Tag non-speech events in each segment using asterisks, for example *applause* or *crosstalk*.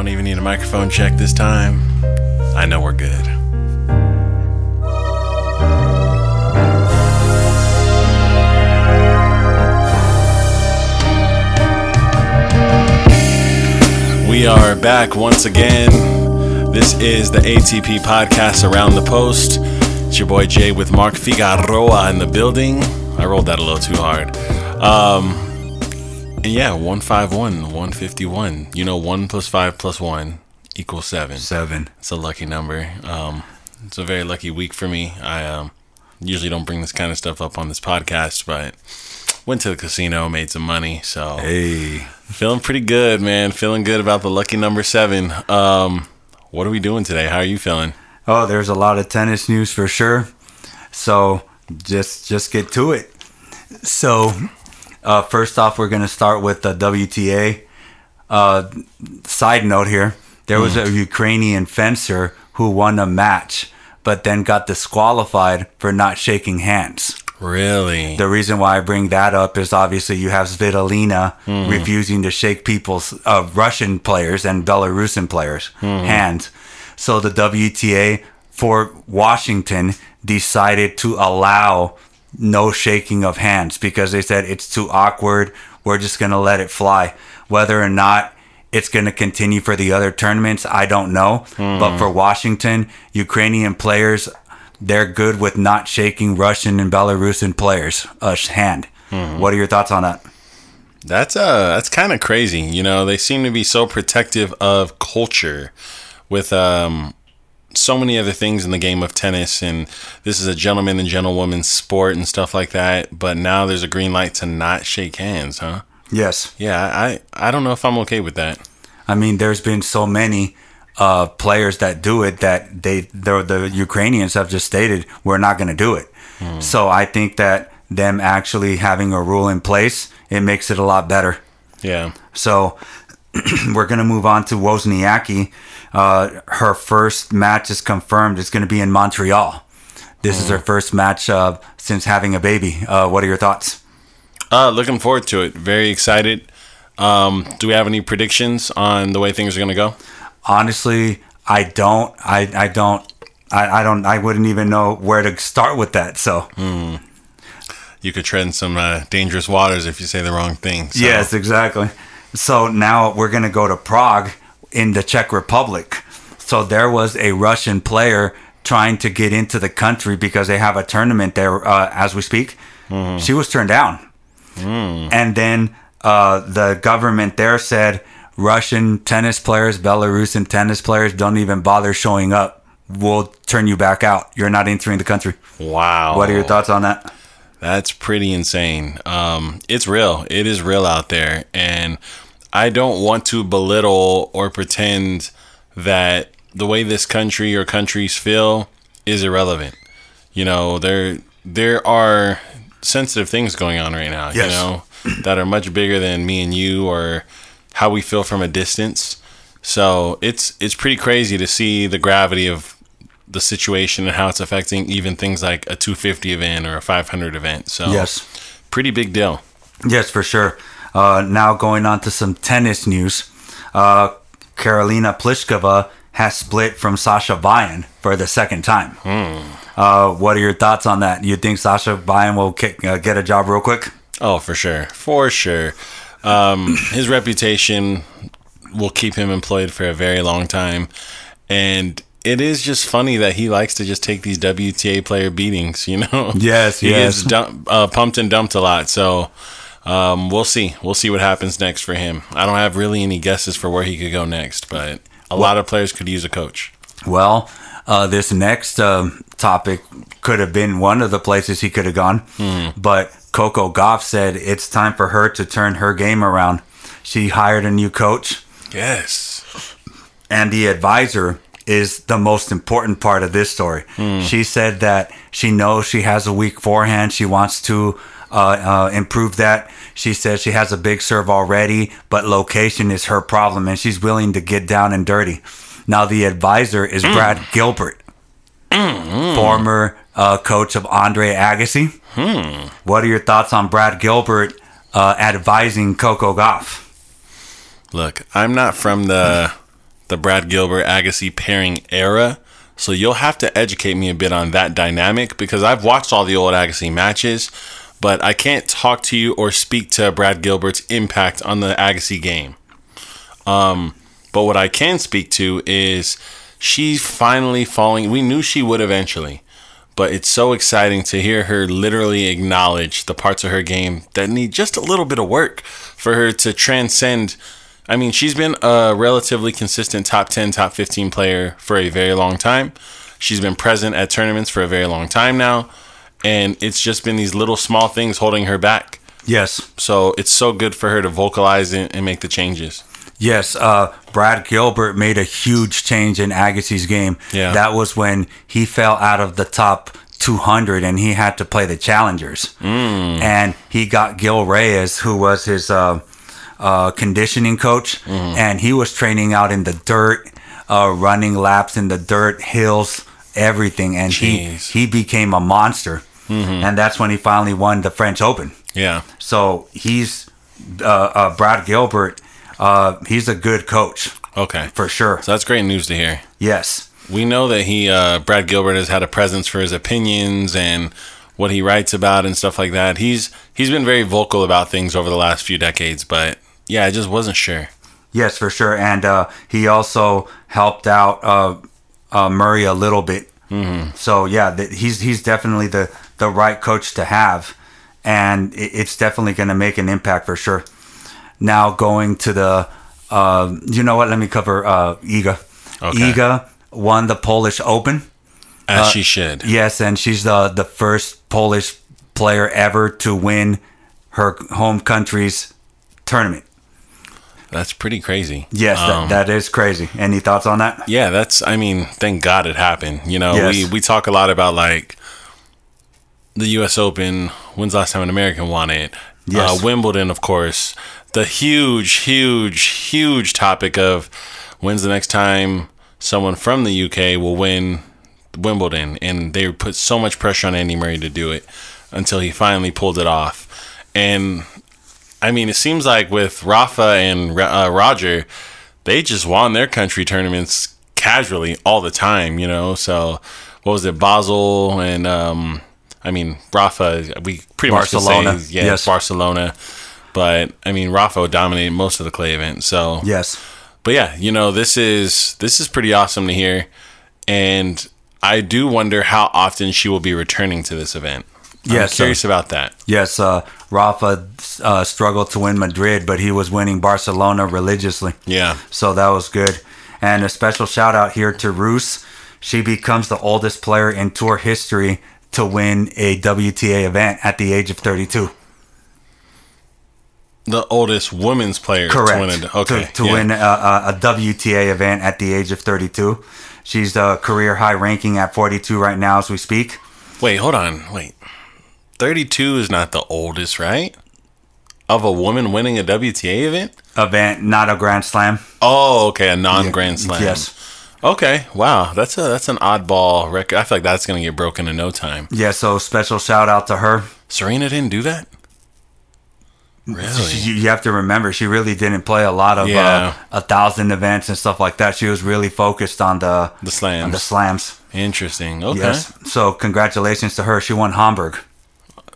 Don't even need a microphone check this time. I know we're good. We are back once again. This is the ATP podcast Around the Post. It's your boy Jay with Mark Figueroa in the building. I rolled that a little too hard. Um, and yeah, 151, 151. You know, 1 plus 5 plus 1 equals 7. Seven. It's a lucky number. Um, it's a very lucky week for me. I um, usually don't bring this kind of stuff up on this podcast, but went to the casino, made some money. So Hey. feeling pretty good, man. Feeling good about the lucky number 7. Um, what are we doing today? How are you feeling? Oh, there's a lot of tennis news for sure. So just just get to it. So uh, first off, we're gonna start with the WTA. Uh, side note here: there was a Ukrainian fencer who won a match, but then got disqualified for not shaking hands. Really? The reason why I bring that up is obviously you have Svitolina refusing to shake people's uh, Russian players and Belarusian players' hands. So the WTA for Washington decided to allow no shaking of hands because they said it's too awkward. We're just going to let it fly. Whether or not it's going to continue for the other tournaments, I don't know. But for Washington, Ukrainian players, they're good with not shaking Russian and Belarusian players' uh, hand. What are your thoughts on that? That's uh that's kind of crazy. You know, they seem to be so protective of culture with um so many other things in the game of tennis and this is a gentleman and gentlewoman sport and stuff like that, but now there's a green light to not shake hands, huh? Yes. Yeah, I I don't know if I'm okay with that. I mean, there's been so many uh, players that do it that they the, the Ukrainians have just stated we're not going to do it. So I think that them actually having a rule in place it makes it a lot better. Yeah. So *clears throat* we're going to move on to Wozniacki. Uh, her first match is confirmed. It's going to be in Montreal. This is her first match uh, since having a baby. Uh, what are your thoughts? Uh looking forward to it. Very excited. Um do we have any predictions on the way things are going to go? honestly i don't i i don't I, I don't i wouldn't even know where to start with that so You could tread in some uh, dangerous waters if you say the wrong thing. So. yes exactly so now we're gonna go to prague in the czech republic so there was a russian player trying to get into the country because they have a tournament there uh, as we speak she was turned down and then uh, the government there said Russian tennis players, Belarusian tennis players don't even bother showing up. We'll turn you back out. You're not entering the country. Wow. What are your thoughts on that? That's pretty insane. Um, it's real. It is real out there, and I don't want to belittle or pretend that the way this country or countries feel is irrelevant. You know, there there are sensitive things going on right now. yes. You know, that are much bigger than me and you or how we feel from a distance. So it's it's pretty crazy to see the gravity of the situation and how it's affecting even things like a 250 event or a 500 event. So Yes. pretty big deal. Yes, for sure. Uh, now going on to some tennis news. Uh, Karolina Pliskova has split from Sascha Bajin for the second time. Uh, what are your thoughts on that? You think Sascha Bajin will kick, uh, get a job real quick? Oh, for sure, for sure. Um, *clears throat* his reputation will keep him employed for a very long time, and it is just funny that he likes to just take these WTA player beatings. You know, Yes, *laughs* he yes. gets dump, uh, pumped and dumped a lot. So um, we'll see. We'll see what happens next for him. I don't have really any guesses for where he could go next, but a lot of players could use a coach. Well, uh, this next um, topic could have been one of the places he could have gone, but Coco Gauff said it's time for her to turn her game around. She hired a new coach, Yes. and the advisor is the most important part of this story. She said that she knows she has a weak forehand. She wants to uh, uh, improve that. She says she has a big serve already, but location is her problem, and she's willing to get down and dirty. Now, the advisor is Brad Gilbert, former uh, coach of Andre Agassi. What are your thoughts on Brad Gilbert uh, advising Coco Gauff? Look, I'm not from the the Brad Gilbert Agassi pairing era. So you'll have to educate me a bit on that dynamic because I've watched all the old Agassi matches, but I can't talk to you or speak to Brad Gilbert's impact on the Agassi game. Um, but what I can speak to is she's finally falling. We knew she would eventually, but it's so exciting to hear her literally acknowledge the parts of her game that need just a little bit of work for her to transcend. I mean, she's been a relatively consistent top 10, top 15 player for a very long time. She's been present at tournaments for a very long time now. And it's just been these little small things holding her back. Yes. So it's so good for her to vocalize it and make the changes. Yes, uh, Brad Gilbert made a huge change in Agassi's game. Yeah. That was when he fell out of the top 200 and he had to play the challengers. Mm. And he got Gil Reyes, who was his uh, uh, conditioning coach, mm. and he was training out in the dirt, uh, running laps in the dirt, hills, everything. And he, he became a monster. Mm-hmm. And that's when he finally won the French Open. Yeah. So he's uh, uh, Brad Gilbert uh, he's a good coach. Okay. For sure. So that's great news to hear. Yes. We know that he, uh, Brad Gilbert, has had a presence for his opinions and what he writes about and stuff like that. He's he's been very vocal about things over the last few decades, but yeah, I just wasn't sure. Yes, for sure. And uh, he also helped out uh, uh, Murray a little bit. Mm-hmm. So yeah, th- he's he's definitely the the right coach to have, and it's definitely going to make an impact for sure now going to the. Uh, you know what? Let me cover uh, Iga. Okay. Iga won the Polish Open. As uh, she should. Yes, and she's the the first Polish player ever to win her home country's tournament. That's pretty crazy. Yes, um, that, that is crazy. Any thoughts on that? Yeah, that's. I mean, thank God it happened. You know, yes. we we talk a lot about like the U.S. Open. When's the last time an American won it? Yes. Uh, Wimbledon, of course the huge, huge, huge topic of when's the next time someone from the UK will win Wimbledon, and they put so much pressure on Andy Murray to do it until he finally pulled it off. And I mean, it seems like with Rafa and uh, Roger, they just won their country tournaments casually all the time, you know. So what was it, Basel and um, I mean Rafa? We pretty Barcelona. much say yeah, yes. Barcelona. But I mean, Rafa dominated most of the clay event. So yes, but yeah, you know, this is this is pretty awesome to hear, and I do wonder how often she will be returning to this event. Yes, I'm curious uh, about that. Yes, uh, Rafa uh, struggled to win Madrid, but he was winning Barcelona religiously. Yeah, so that was good. And a special shout out here to Rus. She becomes the oldest player in tour history to win a WTA event at the age of 32 the oldest women's player Correct. to win a, okay, to, to yeah. win a, a, WTA event at the age of 32. She's the career high ranking at 42 right now as we speak. Wait, hold on. Wait. 32 is not the oldest, right? Of a woman winning a WTA event? Event, not a Grand Slam. Oh, okay, a non-Grand Slam. Yes. Okay, wow, that's a that's an oddball record. I feel like that's gonna get broken in no time. Yeah, so special shout out to her. Serena didn't do that. Really? You, have to remember, she really didn't play a lot of uh, yeah. uh, a thousand events and stuff like that. She was really focused on the the slams. the slams. Interesting. Okay. Yes. So congratulations to her. She won Hamburg.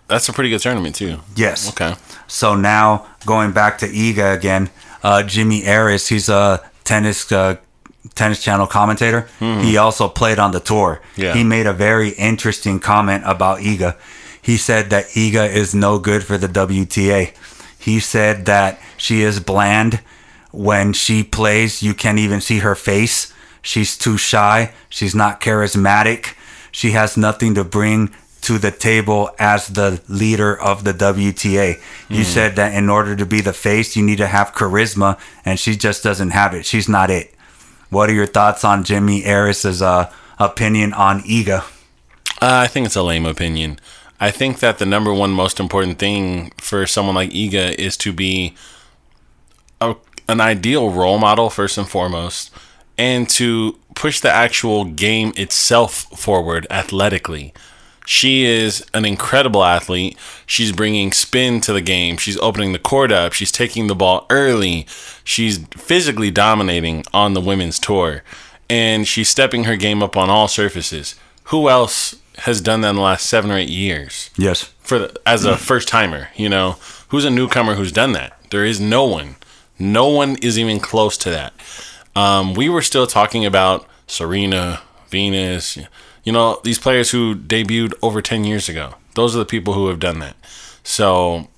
That's a pretty good tournament too. Yes. Okay. So now going back to Iga again, uh, Jimmy Arias, he's a tennis uh, tennis channel commentator. Mm-hmm. He also played on the tour. Yeah. He made a very interesting comment about Iga. He said that Iga is no good for the WTA. He said that she is bland. When she plays, you can't even see her face. She's too shy. She's not charismatic. She has nothing to bring to the table as the leader of the WTA. You mm. said that in order to be the face, you need to have charisma, and she just doesn't have it. She's not it. What are your thoughts on Jimmy Arias's uh, opinion on Iga? Uh, I think it's a lame opinion. I think that the number one most important thing for someone like Iga is to be a, an ideal role model first and foremost, and to push the actual game itself forward athletically. She is an incredible athlete. She's bringing spin to the game. She's opening the court up. She's taking the ball early. She's physically dominating on the women's tour. And she's stepping her game up on all surfaces. Who else has done that in the last seven or eight years? Yes. For the, as a first timer, you know, who's a newcomer who's done that? There is no one. No one is even close to that. Um, we were still talking about Serena, Venus, you know, these players who debuted over 10 years ago. Those are the people who have done that. So,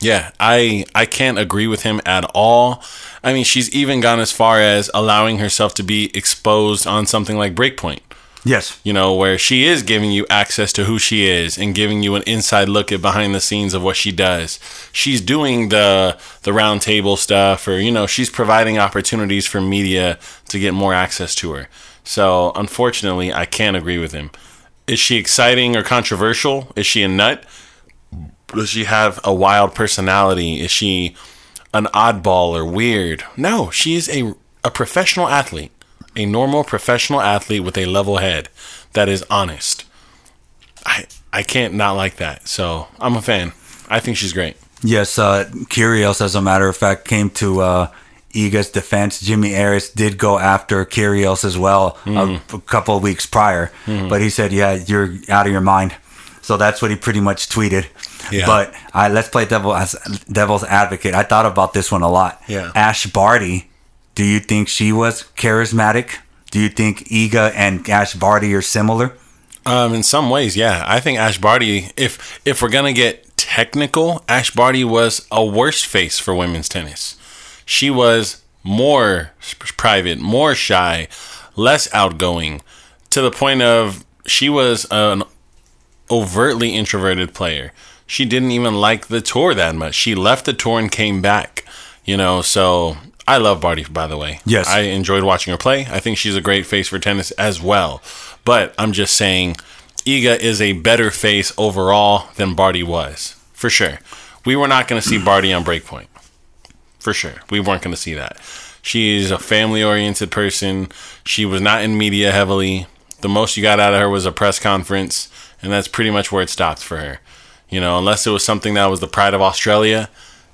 yeah, I I can't agree with him at all. I mean, she's even gone as far as allowing herself to be exposed on something like Breakpoint. Yes. You know, where she is giving you access to who she is and giving you an inside look at behind the scenes of what she does. She's doing the the round table stuff or you know, she's providing opportunities for media to get more access to her. So, unfortunately, I can't agree with him. Is she exciting or controversial? Is she a nut? Does she have a wild personality? Is she an oddball or weird? No, she is a a professional athlete a normal professional athlete with a level head that is honest. I I can't not like that. So I'm a fan. I think she's great. Yes, uh, Kyrgios, as a matter of fact, came to uh, Iga's defense. Jimmy Arias did go after Kyrgios as well a, a couple of weeks prior, but he said, "Yeah, you're out of your mind." So that's what he pretty much tweeted. Yeah. But I let's play devil as devil's advocate. I thought about this one a lot. Yeah. Ash Barty, do you think she was charismatic? Do you think Iga and Ash Barty are similar? Um, in some ways, yeah. I think Ash Barty, if if we're gonna get technical, Ash Barty was a worse face for women's tennis. She was more private, more shy, less outgoing, to the point of she was an overtly introverted player. She didn't even like the tour that much. She left the tour and came back. You know, so I love Barty, by the way. Yes. I enjoyed watching her play. I think she's a great face for tennis as well. But I'm just saying, Iga is a better face overall than Barty was, for sure. We were not going to see Barty on Breakpoint, for sure. We weren't going to see that. She's a family oriented person. She was not in media heavily. The most you got out of her was a press conference, and that's pretty much where it stopped for her. You know, unless it was something that was the pride of Australia,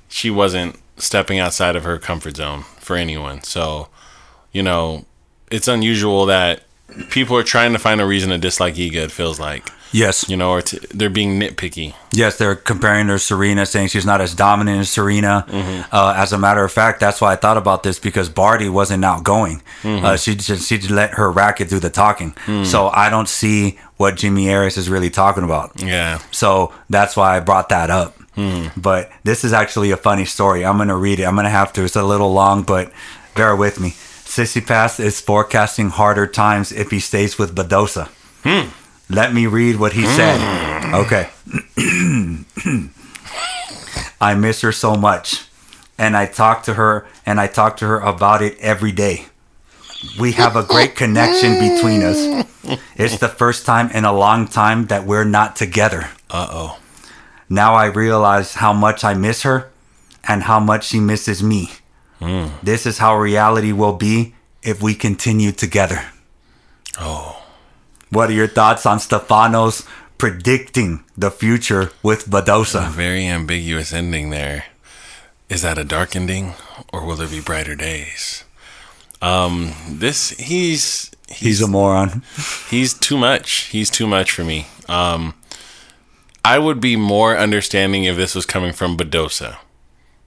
she wasn't stepping outside of her comfort zone for anyone. So, you know, it's unusual that people are trying to find a reason to dislike Iga. It feels like, Yes. you know, or they're being nitpicky. Yes, they're comparing her to Serena, saying she's not as dominant as Serena. Mm-hmm. Uh, as a matter of fact, that's why I thought about this because Barty wasn't outgoing. Mm-hmm. Uh, she just she just let her racket do the talking. Mm. So I don't see what Jimmy Arias is really talking about. Yeah. So that's why I brought that up. Hmm. But this is actually a funny story. I'm gonna read it. I'm gonna have to. It's a little long, but bear with me. Tsitsipas is forecasting harder times if he stays with Badosa. Hmm. Let me read what he said. Okay. *clears throat* I miss her so much. And I talk to her and I talk to her about it every day. We have a great connection between us. *laughs* It's the first time in a long time that we're not together. Uh oh. Now I realize how much I miss her and how much she misses me. This is how reality will be if we continue together. Oh. What are your thoughts on Stefanos predicting the future with Badosa? Very ambiguous ending there. Is that a dark ending or will there be brighter days? Um, this he's He's a moron. *laughs* he's too much. He's too much for me. Um, I would be more understanding if this was coming from Badosa.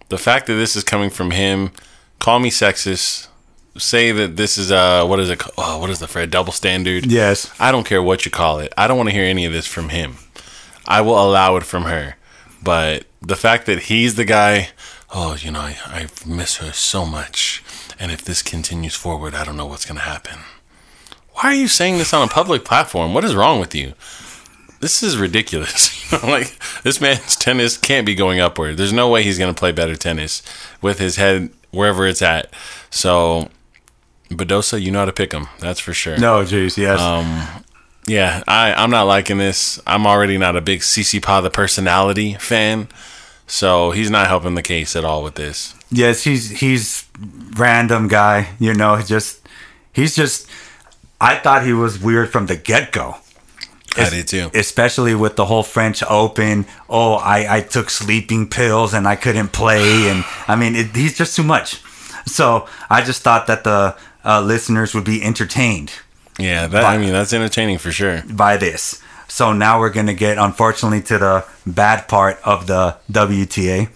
The fact that this is coming from him, call me sexist. Say that this is uh what is it? Oh, what is the phrase? Double standard. Yes. I don't care what you call it. I don't want to hear any of this from him. I will allow it from her. But the fact that he's the guy, oh, you know, I, I miss her so much. And if this continues forward, I don't know what's going to happen. Why are you saying this on a public platform? What is wrong with you? This is ridiculous. *laughs* Like this man's *laughs* tennis can't be going upward. There's no way he's going to play better tennis with his head wherever it's at. So, Badosa, you know how to pick him. That's for sure. No, jeez, yes. Um, yeah, I, I'm not liking this. I'm already not a big Tsitsipas the personality fan. So he's not helping the case at all with this. yes, he's he's random guy, you know, just he's just I thought he was weird from the get-go. I did too. especially with the whole French Open. Oh, I, I took sleeping pills and I couldn't play, and I mean, it, he's just too much. So I just thought that the uh, listeners would be entertained Yeah, that I mean that's entertaining for sure. by this. So now we're gonna get, unfortunately, to the bad part of the WTA.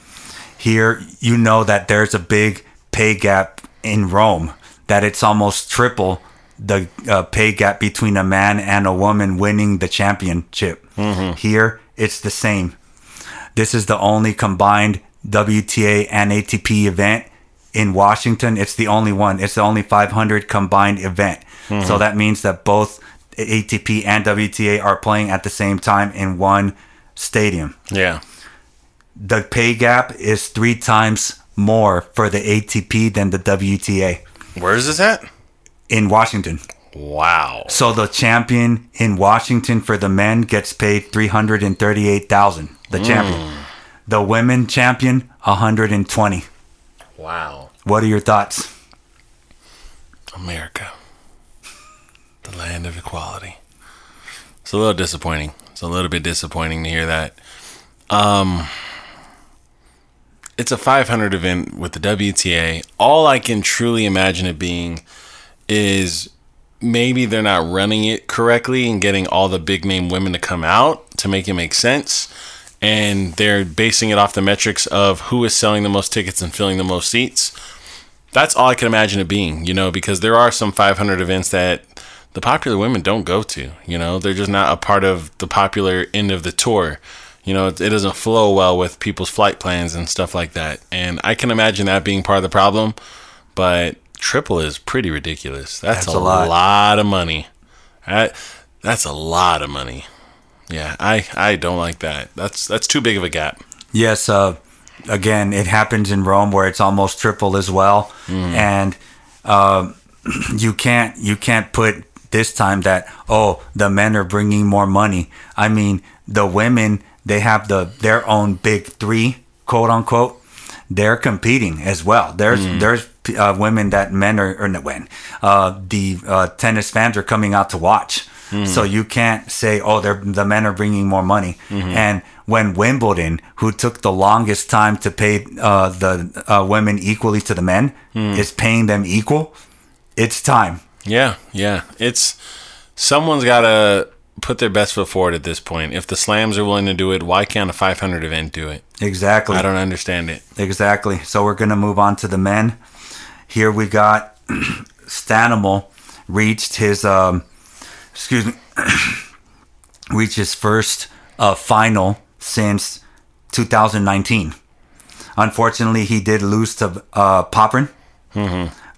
Here, you know that there's a big pay gap in Rome. That it's almost triple the uh, pay gap between a man and a woman winning the championship. Here, it's the same. This is the only combined WTA and ATP event in Washington. It's the only one. It's the only 500 combined event. So mm-hmm. that means that both ATP and WTA are playing at the same time in one stadium. Yeah. The pay gap is three times more for the ATP than the WTA Where is this at? in Washington. Wow. So the champion in Washington for the men gets paid 338,000. The hmm. champion. The women champion 120. Wow. What are your thoughts? America. The land of equality. It's a little disappointing. It's a little bit disappointing to hear that. Um it's a 500 event with the WTA. All I can truly imagine it being is maybe they're not running it correctly and getting all the big name women to come out to make it make sense. And they're basing it off the metrics of who is selling the most tickets and filling the most seats that's all I can imagine it being, you know, because there are some 500 events that the popular women don't go to, you know, they're just not a part of the popular end of the tour. You know, it, it doesn't flow well with people's flight plans and stuff like that. And I can imagine that being part of the problem, but triple is pretty ridiculous. That's, That's a, lot. lot. of money. That, that's a lot of money. Yeah, I, I don't like that. That's that's too big of a gap. Yes, uh, again, it happens in Rome where it's almost triple as well, and um *clears throat* you can't you can't put this time that oh the men are bringing more money. I mean the women they have the their own big three quote unquote. They're competing as well. There's there's uh, women that men are or when uh, the uh, tennis fans are coming out to watch. So you can't say, "Oh, they're the men are bringing more money." And when Wimbledon, who took the longest time to pay uh, the uh, women equally to the men, is paying them equal, it's time. Yeah, yeah. It's someone's got to put their best foot forward at this point. If the slams are willing to do it, why can't a 500 event do it? Exactly. I don't understand it. Exactly. So we're gonna move on to the men. Here we got *clears throat* Stanimal reached his um, excuse me, *clears throat* reached his first uh, final since 2019. Unfortunately, he did lose to uh, Popyrin,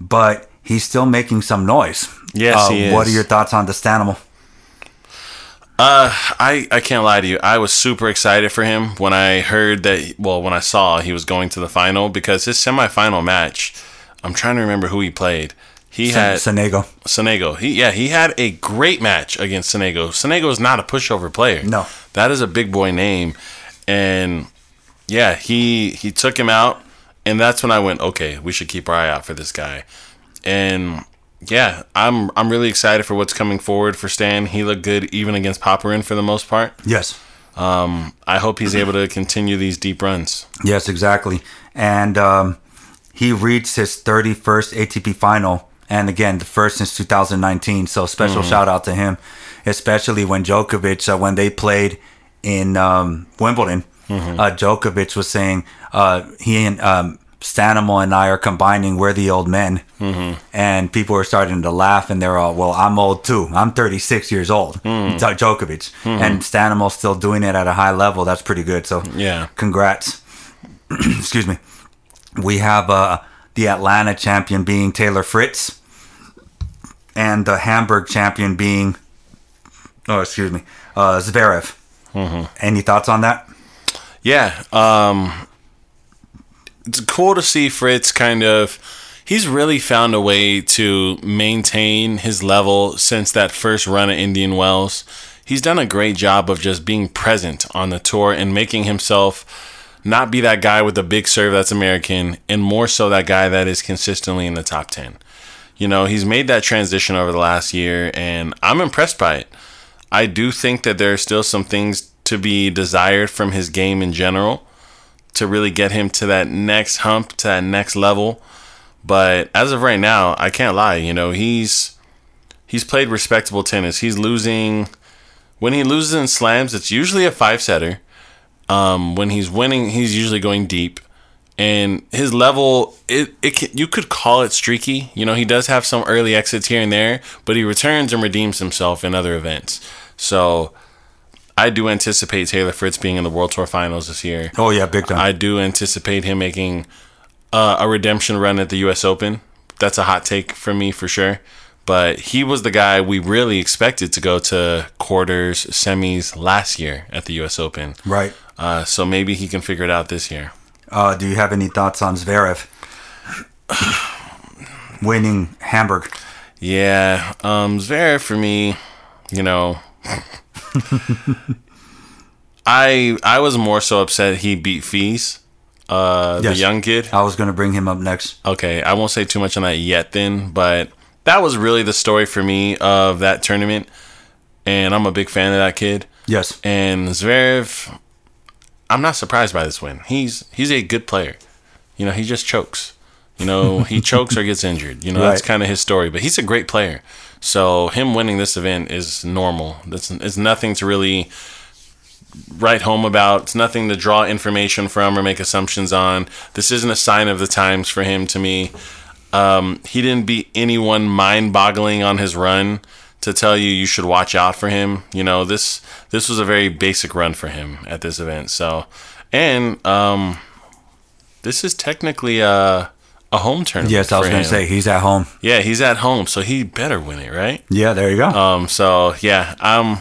but he's still making some noise. Yes, uh, he What are your thoughts on the Stanimal? Uh, I I can't lie to you. I was super excited for him when I heard that. Well, when I saw he was going to the final because his semifinal match. I'm trying to remember who he played. He had Senego. Sonego. He yeah, he had a great match against Sonego. Sonego is not a pushover player. No. That is a big boy name. And yeah, he he took him out and that's when I went, okay, we should keep our eye out for this guy. And yeah, I'm I'm really excited for what's coming forward for Stan. He looked good even against Popyrin for the most part. Yes. Um, I hope he's able to continue these deep runs. Yes, exactly. And um, he reached his 31st ATP final, and again, the first since 2019. So special shout out to him, especially when Djokovic, uh, when they played in um, Wimbledon, uh, Djokovic was saying uh, he and um, Stanimal and I are combining. We're the old men, and people were starting to laugh, and they're all, "Well, I'm old too. I'm 36 years old." Djo- Djokovic and Stanimal still doing it at a high level. That's pretty good. So Yeah. congrats. *clears throat* Excuse me. We have uh, the Atlanta champion being Taylor Fritz, and the Hamburg champion being, oh, excuse me, uh, Zverev. Any thoughts on that? Yeah, um, it's cool to see Fritz kind of. He's really found a way to maintain his level since that first run at Indian Wells. He's done a great job of just being present on the tour and making himself not be that guy with the big serve that's American and more so that guy that is consistently in the top 10. You know, he's made that transition over the last year and I'm impressed by it. I do think that there are still some things to be desired from his game in general to really get him to that next hump, to that next level. But as of right now, I can't lie. You know, he's he's played respectable tennis. He's losing when he loses in slams. It's usually a five setter. Um, when he's winning, he's usually going deep, and his level it it can, you could call it streaky. You know, he does have some early exits here and there, but he returns and redeems himself in other events. So. I do anticipate Taylor Fritz being in the World Tour Finals this year. Oh yeah, big time. I do anticipate him making uh, a redemption run at the U.S. Open. That's a hot take for me for sure. But he was the guy we really expected to go to quarters, semis last year at the U.S. Open. right. Uh, so maybe he can figure it out this year. Uh, do you have any thoughts on Zverev winning Hamburg? Yeah, um, Zverev for me, you know, *laughs* I I was more so upset he beat Fils, uh, Yes. the young kid. I was going to bring him up next. Okay, I won't say too much on that yet then, but that was really the story for me of that tournament. And I'm a big fan of that kid. Yes. And Zverev, I'm not surprised by this win. He's he's a good player. You know, he just chokes. You know, he *laughs* chokes or gets injured. You know, that's kind of his story. But he's a great player. So him winning this event is normal. That's it's nothing to really write home about. It's nothing to draw information from or make assumptions on. This isn't a sign of the times for him to me. Um, he didn't beat anyone mind-boggling on his run to tell you you should watch out for him. You know this this was a very basic run for him at this event. So, and um, this is technically a a home tournament. Yes, I was going to say he's at home. Yeah, he's at home, so he better win it, right? Yeah, there you go. Um, so yeah, I'm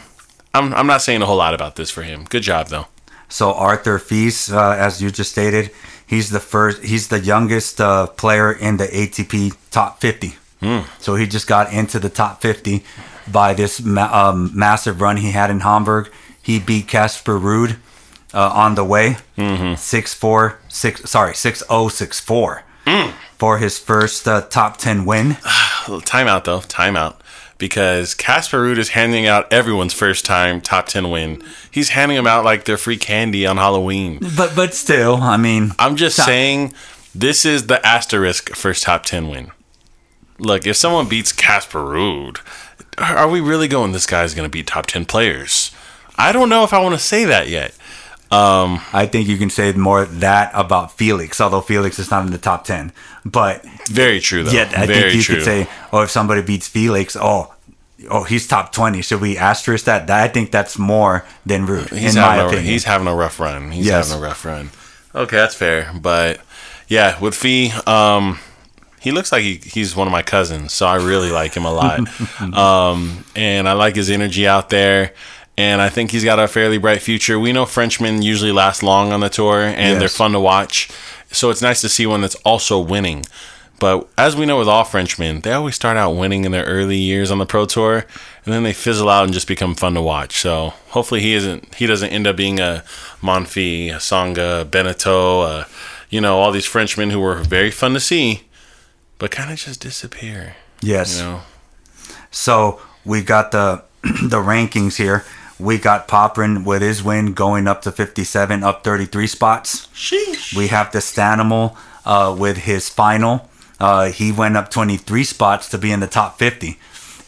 I'm I'm not saying a whole lot about this for him. Good job though. So Arthur Fils, uh, as you just stated, he's the first. He's the youngest uh, player in the ATP top 50. So he just got into the top 50 by this ma- um, massive run he had in Hamburg. He beat Casper Ruud uh, on the way, six four six. Sorry, six oh six four for his first uh, top 10 win. *sighs* Timeout though, timeout. Because Casper Ruud is handing out everyone's first time top ten win. He's handing them out like they're free candy on Halloween. But but still, I mean, I'm just saying, this is the asterisk first top ten win. Look, if someone beats Casper Ruud, are we really going? This guy's going to beat top ten players. I don't know if I want to say that yet. I think you can say more that about Felix, although Felix is not in the top 10. But Very true though. Yet I Very think you true. could say, oh, if somebody beats Felix, oh, oh, he's top twenty. Should we asterisk that? That- I think that's more than rude, he's in my having a, opinion. he's having a rough run. He's Yes. having a rough run. Okay, that's fair. But yeah, with Fils, um, he looks like he, he's one of my cousins, so I really like him a lot. *laughs* um, and I like his energy out there. And I think he's got a fairly bright future. We know Frenchmen usually last long on the tour, and they're fun to watch. So it's nice to see one that's also winning. But as we know with all Frenchmen, they always start out winning in their early years on the pro tour, and then they fizzle out and just become fun to watch. So hopefully he isn't he doesn't end up being a Monfils, a Tsonga, Benneteau, uh, you know, all these Frenchmen who were very fun to see, but kind of just disappear. yes. You know, So we got the *clears throat* the rankings here. We got Popyrin with his win going up to 57, up 33 spots. sheesh. We have the Stanimal uh, with his final. Uh, he went up 23 spots to be in the top 50.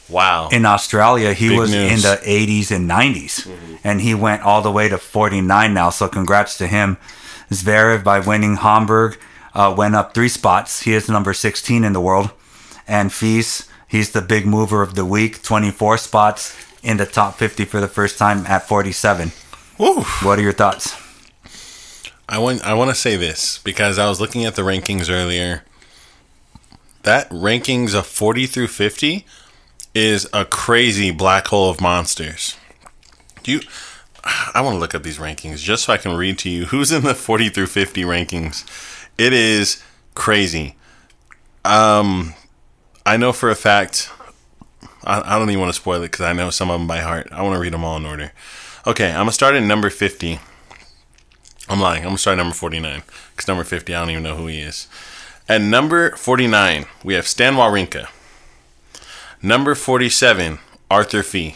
Wow. in Australia, he Big was news. in the 80s and 90s, and he went all the way to 49 now. So congrats to him. Zverev by winning Hamburg uh, went up three spots. He is number 16 in the world, and Fils he's the big mover of the week, 24 spots in the top 50 for the first time at 47. Woo. What are your thoughts? I want I want to say this because I was looking at the rankings earlier. That rankings of 40 through 50 is a crazy black hole of monsters. Do you I want to look up these rankings just so I can read to you who's in the 40 through 50 rankings. It is crazy. Um I know for a fact I, I don't even want to spoil it because I know some of them by heart. I want to read them all in order. Okay, I'm gonna start at number 50. I'm lying. I'm gonna start at number 49 because number 50, I don't even know who he is. At number 49, we have Stan Wawrinka. Number 47, Arthur Fils.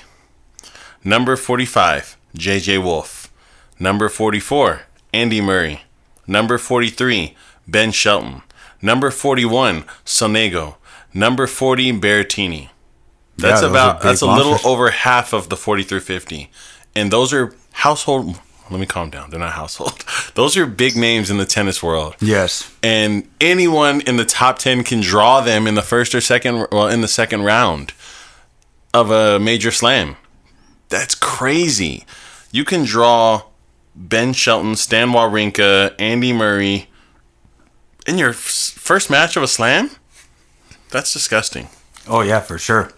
Number 45, JJ Wolf. Number 44, Andy Murray. Number 43, Ben Shelton. Number 41, Sonego. Number 40, Berrettini. That's are about that's a little over half of the 40 through 50. And those are household let me calm down. They're not household. *laughs* Those are big names in the tennis world Yes. and anyone in the top 10 can draw them in the first or second well in the second round of a major slam that's crazy you can draw ben shelton stan wawrinka andy murray in your f- first match of a slam that's disgusting Oh yeah, for sure.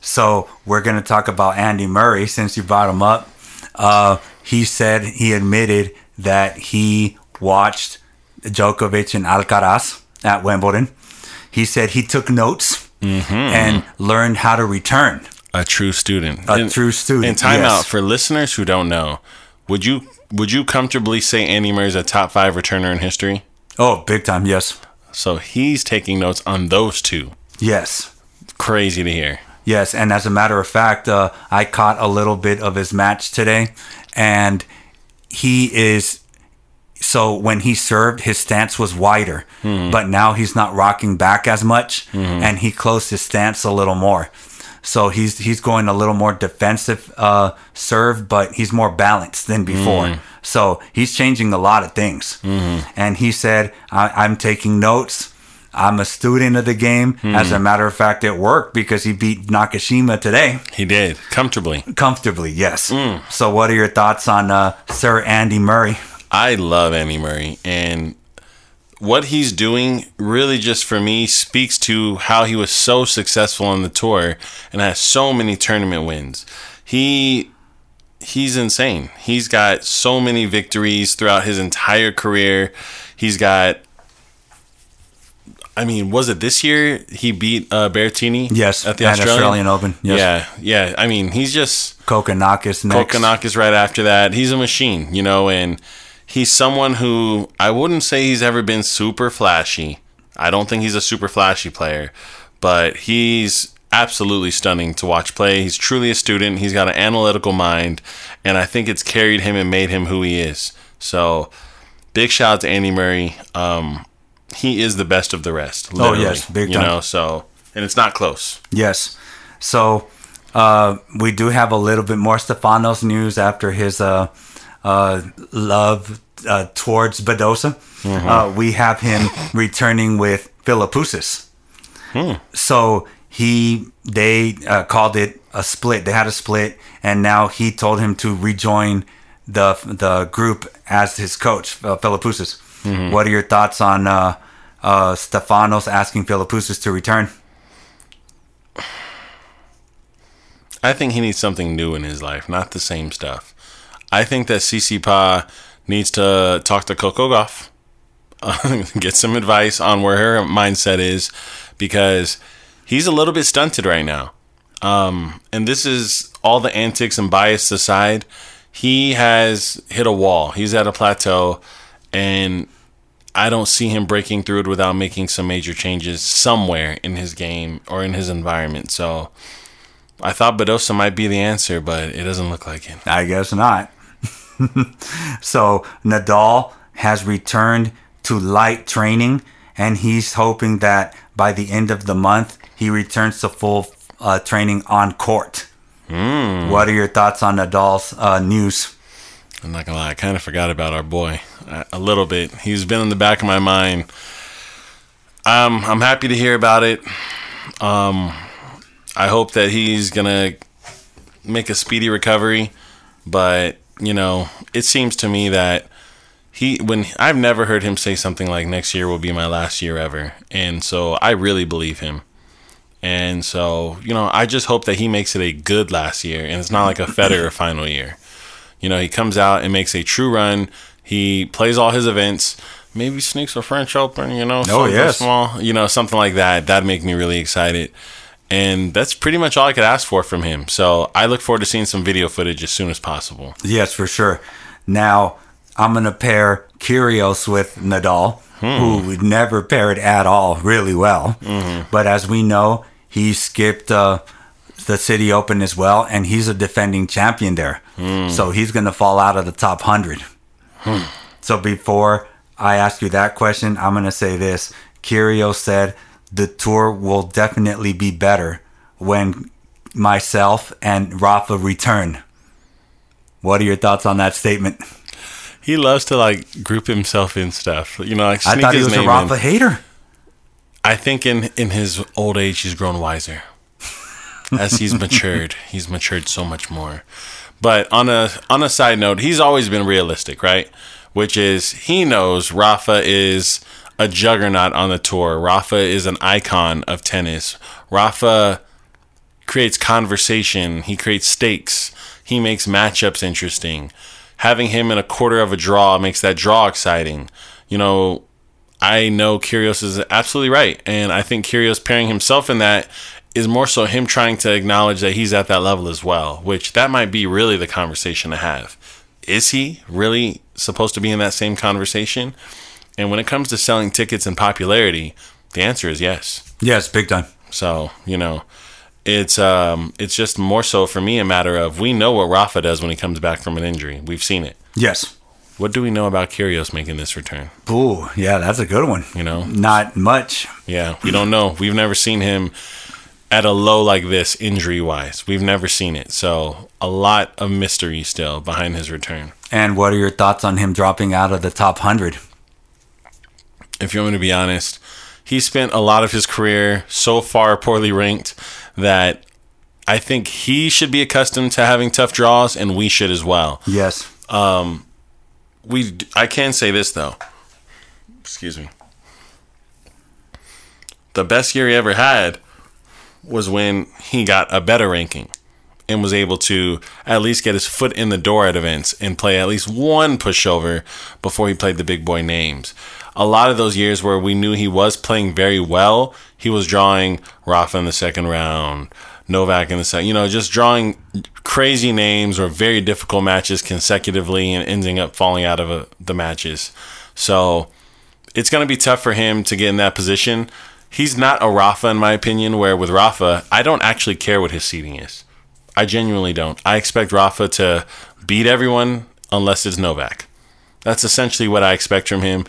So we're gonna talk about Andy Murray since you brought him up. Uh, he said he admitted that he watched Djokovic and Alcaraz at Wimbledon. He said he took notes and learned how to return. a true student A true student, and timeout yes. for listeners who don't know would you would you comfortably say andy murray's a top five returner in history Oh, big time, yes, so he's taking notes on those two yes. crazy to hear. Yes, and as a matter of fact, uh, I caught a little bit of his match today, and he is. So when he served, his stance was wider, but now he's not rocking back as much, and he closed his stance a little more. So he's he's going a little more defensive uh, serve, but he's more balanced than before. So he's changing a lot of things. And he said, I, "I'm taking notes." I'm a student of the game. As a matter of fact, it worked because he beat Nakashima today He did comfortably. comfortably. Yes. So, what are your thoughts on uh, Sir Andy Murray? I love Andy Murray, and what he's doing really just for me speaks to how he was so successful on the tour and has so many tournament wins. He he's insane. He's got so many victories throughout his entire career. He's got I mean, was it this year he beat uh, Berrettini? Yes, at the Australian, Australian Open, yes. Yeah, yeah. I mean, he's just Kokkinakis next. Kokkinakis right after that. He's a machine, you know, and he's someone who I wouldn't say he's ever been super flashy. I don't think he's a super flashy player, but he's absolutely stunning to watch play. He's truly a student. He's got an analytical mind, and I think it's carried him and made him who he is. So, big shout out to Andy Murray. Um, he is the best of the rest. Oh, yes, big You time. know, so and it's not close. Yes. So, uh, we do have a little bit more Stefanos news after his uh, love uh, towards Badosa. Uh, we have him *laughs* returning with Philippoussis. So he they uh, called it a split. They had a split, and now he told him to rejoin the the group as his coach, uh, Philippoussis. What are your thoughts on uh, uh, Stefanos asking Philippoussis to return? I think he needs something new in his life, not the same stuff. I think that Tsitsipas needs to talk to Coco Gauff, *laughs* get some advice on where her mindset is, because he's a little bit stunted right now. Um, and this is all the antics and bias aside. He has hit a wall. He's at a plateau, and I don't see him breaking through it without making some major changes somewhere in his game or in his environment. So I thought Badosa might be the answer, but it doesn't look like it. I guess not. *laughs* so Nadal has returned to light training, and he's hoping that by the end of the month he returns to full uh, training on court. What are your thoughts on Nadal's uh, news? I'm not gonna lie, I kind of forgot about our boy a, a little bit. He's been in the back of my mind. Um, I'm happy to hear about it. Um, I hope that he's gonna make a speedy recovery, but you know, it seems to me that he when I've never heard him say something like next year will be my last year ever, and so I really believe him. And so, you know, I just hope that he makes it a good last year and it's not like a Federer final year. You know, he comes out and makes a true run. He plays all his events. Maybe sneaks a French Open, you know, oh, something yes. small, you know, something like that. That'd make me really excited. And that's pretty much all I could ask for from him. So I look forward to seeing some video footage as soon as possible. Yes, for sure. Now I'm gonna pair Kyrgios with Nadal, hmm. who would never paired at all really well. Mm-hmm. But as we know, he skipped uh, the City Open as well, and he's a defending champion there. Hmm. So he's going to fall out of the top 100. Hmm. So before I ask you that question, I'm going to say this. Kyrgios said the tour will definitely be better when myself and Rafa return. What are your thoughts on that statement? He loves to like group himself in stuff. You know, like I sneak thought he was a Rafa in. hater. I think in in his old age, he's grown wiser. As he's *laughs* matured, he's matured so much more. But on a on a side note, he's always been realistic, right? Which is he knows Rafa is a juggernaut on the tour. Rafa is an icon of tennis. Rafa creates conversation. He creates stakes. He makes matchups interesting. Having him in a quarter of a draw makes that draw exciting. You know, I know Kyrgios is absolutely right, and I think Kyrgios pairing himself in that is more so him trying to acknowledge that he's at that level as well. Which that might be really the conversation to have. Is he really supposed to be in that same conversation? And when it comes to selling tickets and popularity, the answer is yes. Yes, big time. So you know, it's um, it's just more so for me a matter of we know what Rafa does when he comes back from an injury. We've seen it. Yes. What do we know about Kyrgios making this return? Ooh, yeah, that's a good one. You know, Not much. yeah, we don't know. We've never seen him at a low like this injury wise. We've never seen it. So a lot of mystery still behind his return. And what are your thoughts on him dropping out of the top 100? If you want me to be honest, he spent a lot of his career so far poorly ranked that I think he should be accustomed to having tough draws, and we should as well. Yes. Um, We, I can say this though. Excuse me. The best year he ever had was when he got a better ranking and was able to at least get his foot in the door at events and play at least one pushover before he played the big boy names. A lot of those years where we knew he was playing very well, he was drawing Rafa in the second round, Novak in the second, you know, just drawing crazy names or very difficult matches consecutively and ending up falling out of uh the matches. So it's going to be tough for him to get in that position. He's not a Rafa, in my opinion, where with Rafa, I don't actually care what his seating is. I genuinely don't. I expect Rafa to beat everyone unless it's Novak. That's essentially what I expect from him.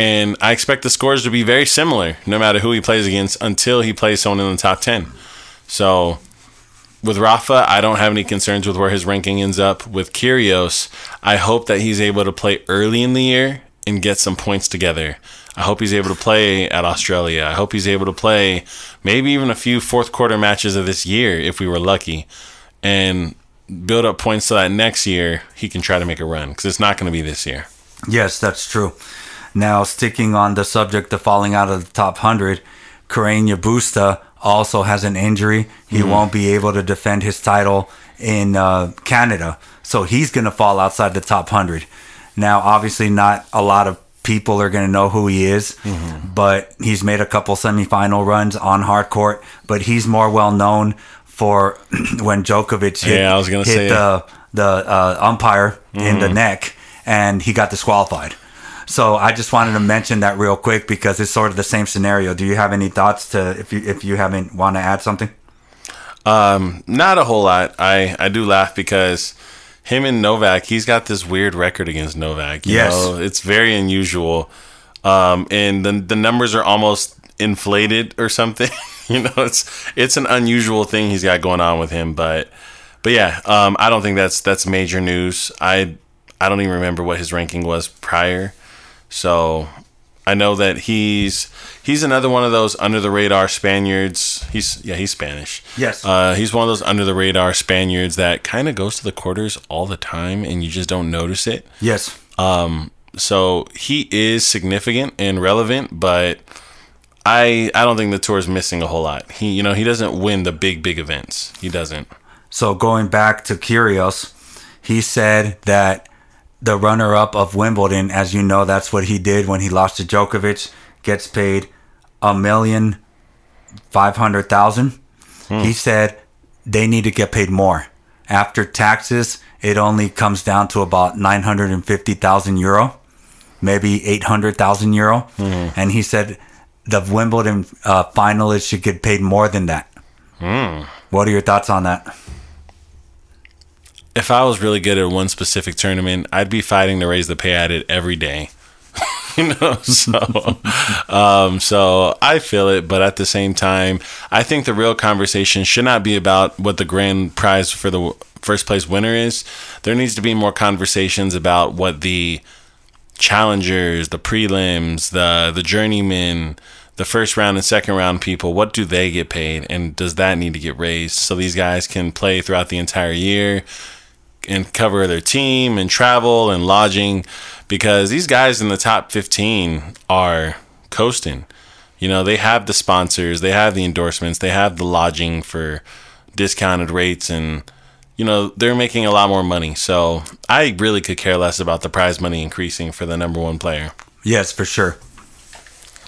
And I expect the scores to be very similar no matter who he plays against until he plays someone in the top 10. So with Rafa, I don't have any concerns with where his ranking ends up. With Kyrgios, I hope that he's able to play early in the year and get some points together. I hope he's able to play at Australia. I hope he's able to play maybe even a few fourth quarter matches of this year if we were lucky and build up points so that next year he can try to make a run because it's not going to be this year. Yes, that's true. Now, sticking on the subject of falling out of the top 100, Carreño Busta also has an injury. He won't be able to defend his title in uh, Canada. So he's going to fall outside the top 100. Now, obviously, not a lot of people are going to know who he is, but he's made a couple semifinal runs on hard court. But he's more well known for *clears throat* when Djokovic hit, Yeah, I was gonna hit say. the, the uh, umpire in the neck and he got disqualified. So I just wanted to mention that real quick because it's sort of the same scenario. Do you have any thoughts to if you if you haven't want to add something? Um, not a whole lot. I I do laugh because him and Novak, he's got this weird record against Novak. You Yes. know? it's very unusual. Um, and the the numbers are almost inflated or something. *laughs* you know, it's it's an unusual thing he's got going on with him. But but yeah, um, I don't think that's that's major news. I I don't even remember what his ranking was prior. So I know that he's he's another one of those under the radar Spaniards. He's yeah, he's Spanish. Yes. Uh, he's one of those under the radar Spaniards that kind of goes to the quarters all the time, and you just don't notice it. Yes. So he is significant and relevant, but I I don't think the tour is missing a whole lot. He you know he doesn't win the big big events. He doesn't. So going back to Kyrgios, he said that the runner-up of Wimbledon, as you know, that's what he did when he lost to Djokovic, gets paid a million five hundred thousand. Hmm. He said they need to get paid more. After taxes, it only comes down to about nine hundred and fifty thousand euro, maybe eight hundred thousand euro. Hmm. And he said the Wimbledon uh, finalists should get paid more than that. Hmm. What are your thoughts on that? If I was really good at one specific tournament, I'd be fighting to raise the pay at it every day. *laughs* you know, so um, so I feel it, but at the same time, I think the real conversation should not be about what the grand prize for the first place winner is. There needs to be more conversations about what the challengers, the prelims, the the journeymen, the first round and second round people, what do they get paid and does that need to get raised so these guys can play throughout the entire year and cover their team and travel and lodging because these guys in the top 15 are coasting. You know, they have the sponsors, they have the endorsements, they have the lodging for discounted rates and you know, they're making a lot more money. So, I really could care less about the prize money increasing for the number 1 player. Yes, for sure.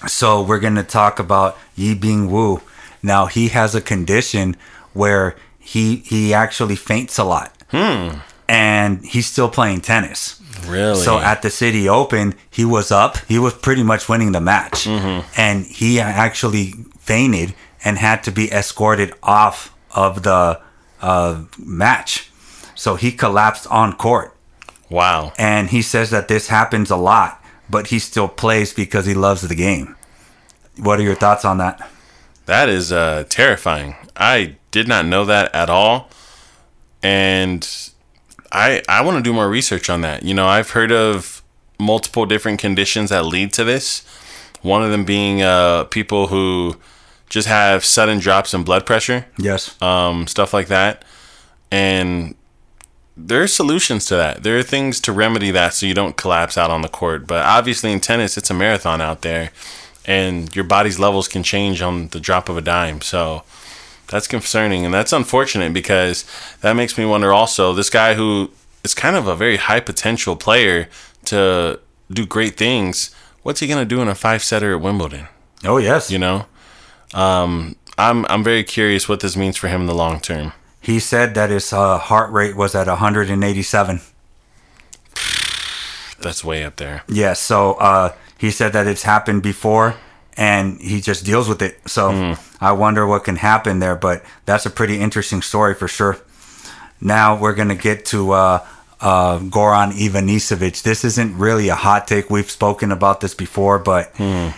So we're going to talk about Yibing Wu. Now he has a condition where he he actually faints a lot. Hmm. And he's still playing tennis. Really? So at the City Open, he was up. He was pretty much winning the match. And he actually fainted and had to be escorted off of the uh, match. So he collapsed on court. wow. And he says that this happens a lot, but he still plays because he loves the game. What are your thoughts on that? That is uh, terrifying. I did not know that at all, and I I want to do more research on that. You know, I've heard of multiple different conditions that lead to this. One of them being uh, people who just have sudden drops in blood pressure, Yes. um, stuff like that, and there are solutions to that. There are things to remedy that so you don't collapse out on the court. But obviously, in tennis, it's a marathon out there, and your body's levels can change on the drop of a dime. So that's concerning, and that's unfortunate because that makes me wonder. Also, this guy who is kind of a very high potential player to do great things. What's he gonna do in a five setter at Wimbledon? oh, yes. You know, um, I'm I'm very curious what this means for him in the long term. he said that his uh, heart rate was at 187. *sighs* That's way up there. Yes. So uh, he said that it's happened before and he just deals with it. So I wonder what can happen there. But that's a pretty interesting story for sure. Now we're going to get to uh, uh, Goran Ivanisevic. This isn't really a hot take. We've spoken about this before, but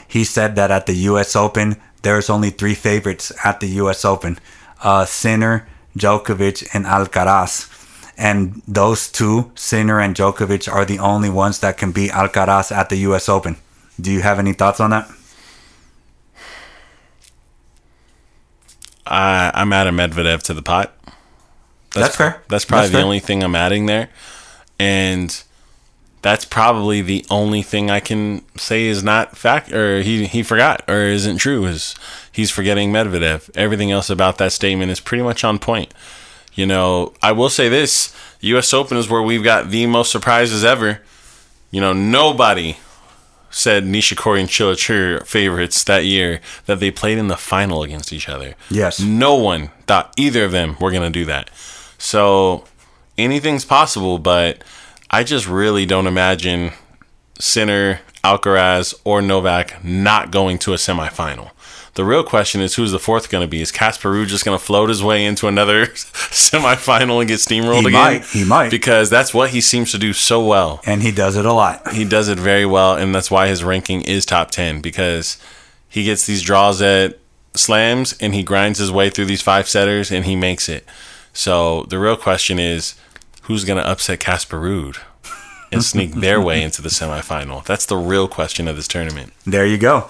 he said that at the U.S. Open, there's only three favorites at the U.S. Open uh, Sinner, Djokovic, and Alcaraz. And those two, Sinner and Djokovic, are the only ones that can beat Alcaraz at the U.S. Open. Do you have any thoughts on that? I I'm adding Medvedev to the pot. That's fair. That's probably That's the fair. only thing I'm adding there, and that's probably the only thing I can say is not fact or he he forgot or isn't true is he's forgetting Medvedev. Everything else about that statement is pretty much on point. You know, I will say this: U.S. Open is where we've got the most surprises ever. You know, nobody said Nishikori and Cilic were favorites that year that they played in the final against each other. Yes. No one thought either of them were going to do that. So anything's possible, but I just really don't imagine Sinner, Alcaraz, or Novak not going to a semifinal. The real question is who's the fourth going to be? Is Casper Ruud just going to float his way into another *laughs* semifinal and get steamrolled He again? might, he might. Because that's what he seems to do so well And he does it a lot. he does it very well, and that's why his ranking is top ten because he gets these draws at slams and he grinds his way through these five setters and he makes it. So the real question is, who's gonna upset Casper Ruud and *laughs* sneak their way into the semifinal? That's the real question of this tournament. There you go.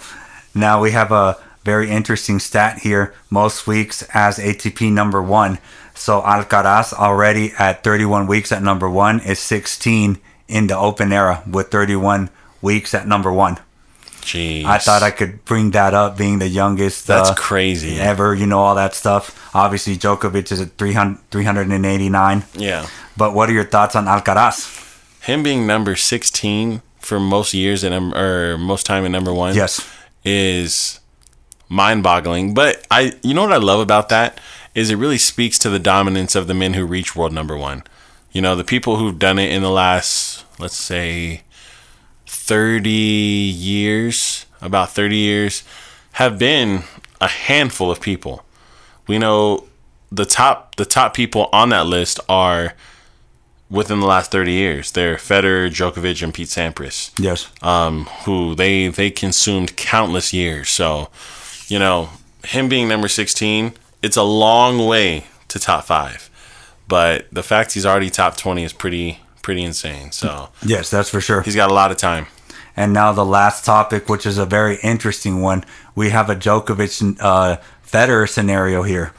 Now we have a very interesting stat here. Most weeks as ATP number one. So Alcaraz already at 31 weeks at number one is 16 in the open era with 31 weeks at number one. Jeez, I thought I could bring that up, being the youngest. That's uh, crazy. Ever, you know, all that stuff. Obviously, Djokovic is at 300, 389. Yeah, But what are your thoughts on Alcaraz? him being number sixteen for most years and or most time at number one. Yes. is mind-boggling. But I, you know what I love about that is it really speaks to the dominance of the men who reach world number one. You know, the people who've done it in the last, let's say, thirty years, about thirty years, have been a handful of people. we know the top the top people on that list are within the last 30 years. They're Federer, Djokovic, and Pete Sampras. Yes. Um, who they they consumed countless years. So, you know, him being number 16, it's a long way to top five. But the fact he's already top 20 is pretty pretty insane. So Yes, that's for sure. he's got a lot of time. And now the last topic, which is a very interesting one. We have a Djokovic uh, Federer scenario here.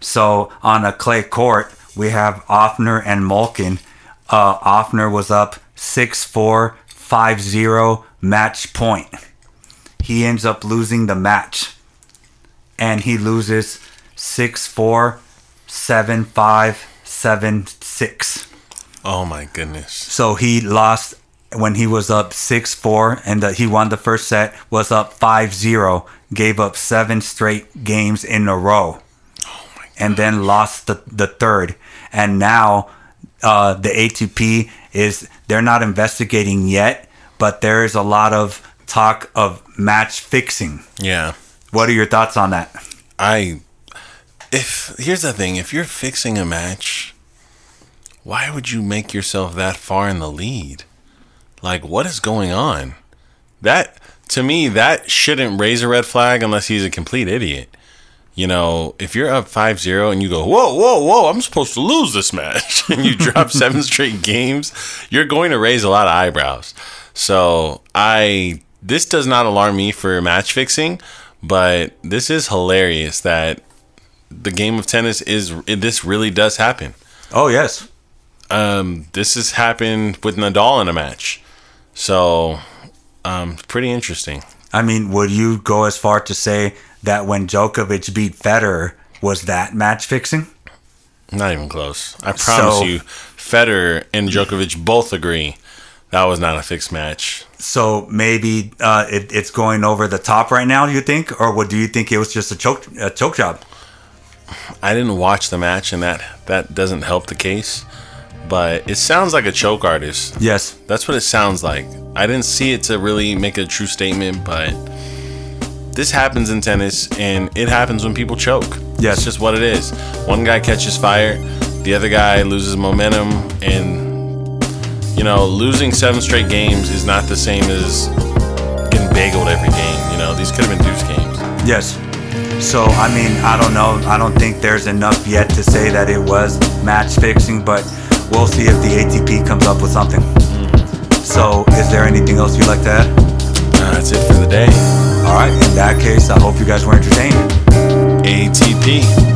So on a clay court, we have Ofner and Malkin. Uh, Ofner was up 6-4, 5-0 match point. He ends up losing the match. And he loses 6-4, 7-5, 7-6. Oh my goodness. So he lost when he was up 6-4 and the, he won the first set was up 5-0 gave up seven straight games in a row and then lost the, the third and now uh, the ATP is they're not investigating yet but there is a lot of talk of match fixing Yeah. What are your thoughts on that I if here's the thing, if you're fixing a match, why would you make yourself that far in the lead? Like what is going on? That to me that shouldn't raise a red flag unless he's a complete idiot. You know, if you're up 5-0 and you go, "Whoa, whoa, whoa, I'm supposed to lose this match." *laughs* and you *laughs* drop seven straight games, you're going to raise a lot of eyebrows. So, I this does not alarm me for match fixing, but this is hilarious that the game of tennis is this really does happen. oh yes Um, this has happened with Nadal in a match, so um, pretty interesting. I mean would you go as far to say that when Djokovic beat Federer was that match fixing Not even close. I promise So- you, Federer and Djokovic both agree that was not a fixed match. So maybe uh, it, it's going over the top right now. You think, or what do you think it was just a choke a choke job? I didn't watch the match, and that that doesn't help the case. But it sounds like a choke artist. Yes, That's what it sounds like. I didn't see it to really make a true statement, but this happens in tennis, and it happens when people choke. Yes. it's just what it is. One guy catches fire, the other guy loses momentum, and you know, losing seven straight games is not the same as getting bageled every game. You know, these could have been deuce games. yes. So I mean, I don't know. I don't think there's enough yet to say that it was match fixing, but we'll see if the ATP comes up with something. So, is there anything else you'd like to add? Uh, that's it for the day. All right. In that case, I hope you guys were entertained. ATP.